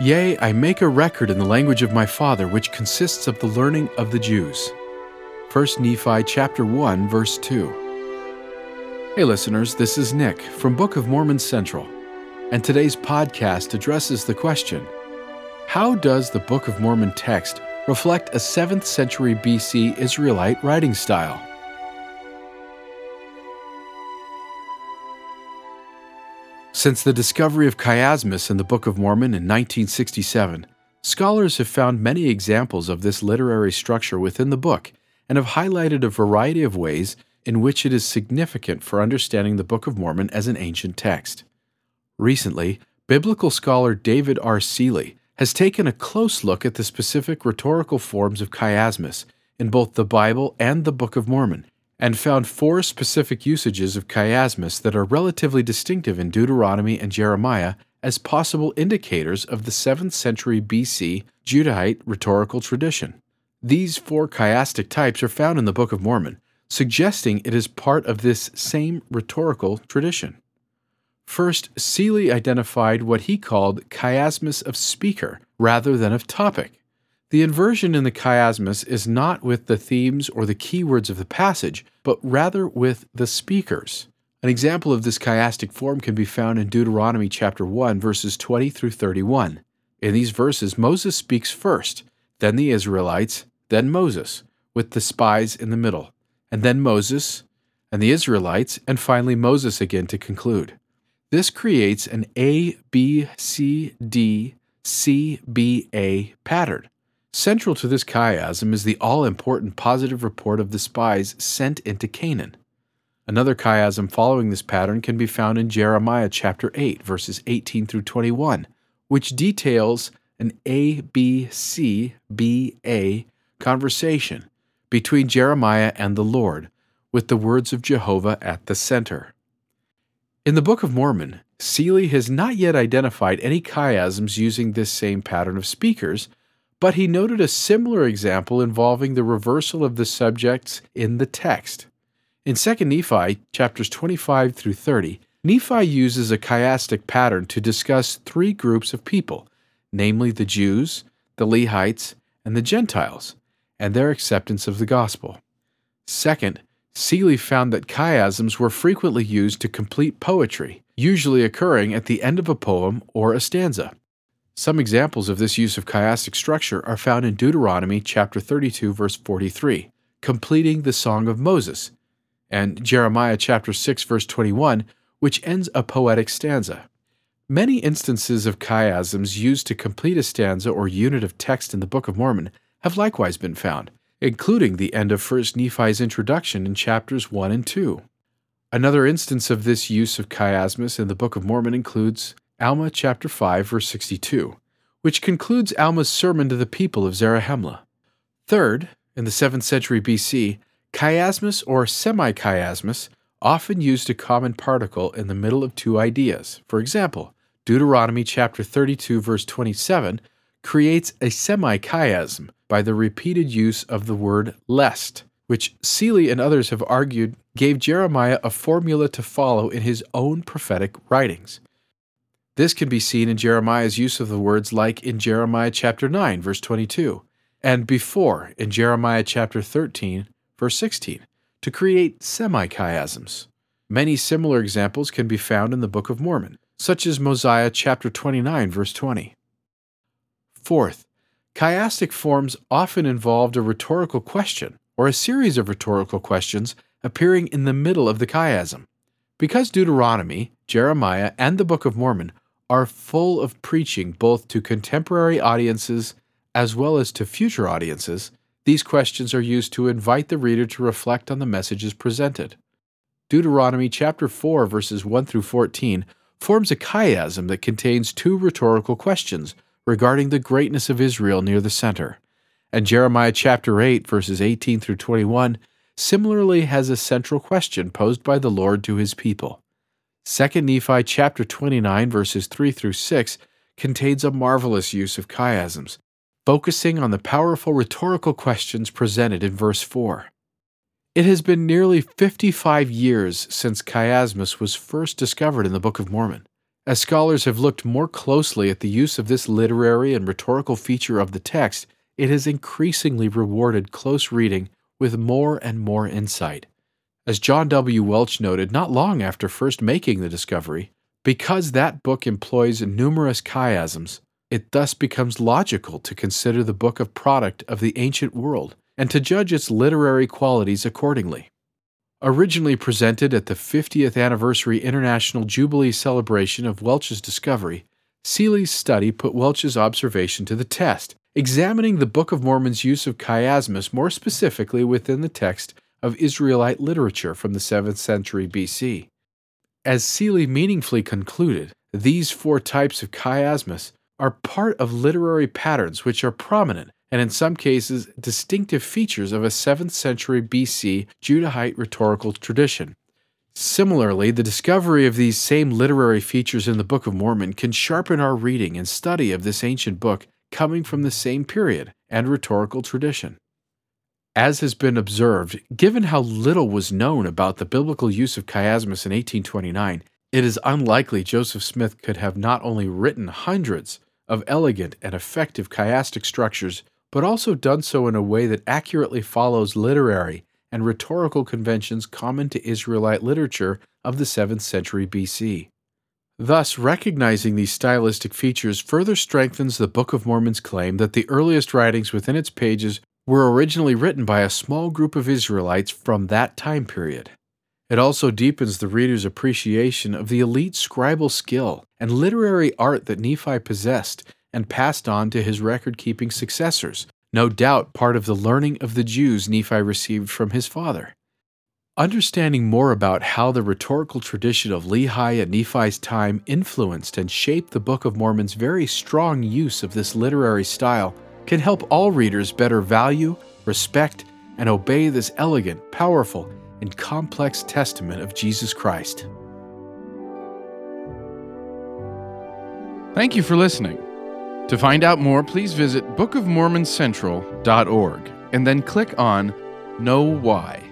Yea, I make a record in the language of my father, which consists of the learning of the Jews. 1 Nephi chapter 1, verse 2. Hey listeners, this is Nick from Book of Mormon Central, and today's podcast addresses the question How does the Book of Mormon text reflect a 7th century BC Israelite writing style? Since the discovery of chiasmus in the Book of Mormon in 1967, scholars have found many examples of this literary structure within the book and have highlighted a variety of ways in which it is significant for understanding the Book of Mormon as an ancient text. Recently, biblical scholar David R. Seely has taken a close look at the specific rhetorical forms of chiasmus in both the Bible and the Book of Mormon and found four specific usages of chiasmus that are relatively distinctive in Deuteronomy and Jeremiah as possible indicators of the 7th century BC Judahite rhetorical tradition. These four chiastic types are found in the Book of Mormon, suggesting it is part of this same rhetorical tradition. First, Seely identified what he called chiasmus of speaker rather than of topic. The inversion in the chiasmus is not with the themes or the keywords of the passage, but rather with the speakers. An example of this chiastic form can be found in Deuteronomy chapter 1 verses 20 through 31. In these verses Moses speaks first, then the Israelites, then Moses, with the spies in the middle, and then Moses, and the Israelites, and finally Moses again to conclude. This creates an A B C D C B A pattern. Central to this chiasm is the all important positive report of the spies sent into Canaan. Another chiasm following this pattern can be found in Jeremiah chapter 8, verses 18 through 21, which details an A B C B A conversation between Jeremiah and the Lord, with the words of Jehovah at the center. In the Book of Mormon, Seely has not yet identified any chiasms using this same pattern of speakers but he noted a similar example involving the reversal of the subjects in the text. In 2 Nephi, chapters 25 through 30, Nephi uses a chiastic pattern to discuss three groups of people, namely the Jews, the Lehites, and the Gentiles, and their acceptance of the gospel. Second, Seely found that chiasms were frequently used to complete poetry, usually occurring at the end of a poem or a stanza. Some examples of this use of chiastic structure are found in Deuteronomy chapter 32 verse 43, completing the song of Moses, and Jeremiah chapter 6 verse 21, which ends a poetic stanza. Many instances of chiasms used to complete a stanza or unit of text in the Book of Mormon have likewise been found, including the end of 1 Nephi's introduction in chapters 1 and 2. Another instance of this use of chiasmus in the Book of Mormon includes Alma chapter 5 verse 62, which concludes Alma's sermon to the people of Zarahemla. Third, in the 7th century BC, chiasmus or semi-chiasmus often used a common particle in the middle of two ideas. For example, Deuteronomy chapter 32 verse 27 creates a semi-chiasm by the repeated use of the word lest, which Seely and others have argued gave Jeremiah a formula to follow in his own prophetic writings. This can be seen in Jeremiah's use of the words like in Jeremiah chapter 9 verse 22 and before in Jeremiah chapter 13 verse 16 to create semi-chiasms. Many similar examples can be found in the Book of Mormon, such as Mosiah chapter 29 verse 20. Fourth, chiastic forms often involved a rhetorical question or a series of rhetorical questions appearing in the middle of the chiasm. Because Deuteronomy, Jeremiah, and the Book of Mormon are full of preaching both to contemporary audiences as well as to future audiences, these questions are used to invite the reader to reflect on the messages presented. Deuteronomy chapter 4 verses 1 through 14 forms a chiasm that contains two rhetorical questions regarding the greatness of Israel near the center. And Jeremiah chapter 8 verses 18 through 21 similarly has a central question posed by the Lord to his people. 2 Nephi chapter 29 verses 3 through 6 contains a marvelous use of chiasms, focusing on the powerful rhetorical questions presented in verse 4. It has been nearly 55 years since chiasmus was first discovered in the Book of Mormon, As scholars have looked more closely at the use of this literary and rhetorical feature of the text, it has increasingly rewarded close reading with more and more insight. As John W. Welch noted not long after first making the discovery, because that book employs numerous chiasms, it thus becomes logical to consider the book a product of the ancient world and to judge its literary qualities accordingly. Originally presented at the 50th anniversary International Jubilee celebration of Welch's discovery, Seely's study put Welch's observation to the test, examining the Book of Mormon's use of chiasmus more specifically within the text of Israelite literature from the 7th century BC. As Seely meaningfully concluded, these four types of chiasmus are part of literary patterns which are prominent and in some cases distinctive features of a 7th century BC Judahite rhetorical tradition. Similarly, the discovery of these same literary features in the Book of Mormon can sharpen our reading and study of this ancient book coming from the same period and rhetorical tradition. As has been observed, given how little was known about the biblical use of chiasmus in 1829, it is unlikely Joseph Smith could have not only written hundreds of elegant and effective chiastic structures, but also done so in a way that accurately follows literary and rhetorical conventions common to Israelite literature of the 7th century BC. Thus, recognizing these stylistic features further strengthens the Book of Mormon's claim that the earliest writings within its pages were originally written by a small group of Israelites from that time period. It also deepens the reader's appreciation of the elite scribal skill and literary art that Nephi possessed and passed on to his record keeping successors, no doubt part of the learning of the Jews Nephi received from his father. Understanding more about how the rhetorical tradition of Lehi and Nephi's time influenced and shaped the Book of Mormon's very strong use of this literary style can help all readers better value, respect, and obey this elegant, powerful, and complex testament of Jesus Christ. Thank you for listening. To find out more, please visit bookofmormoncentral.org and then click on KnoWhy.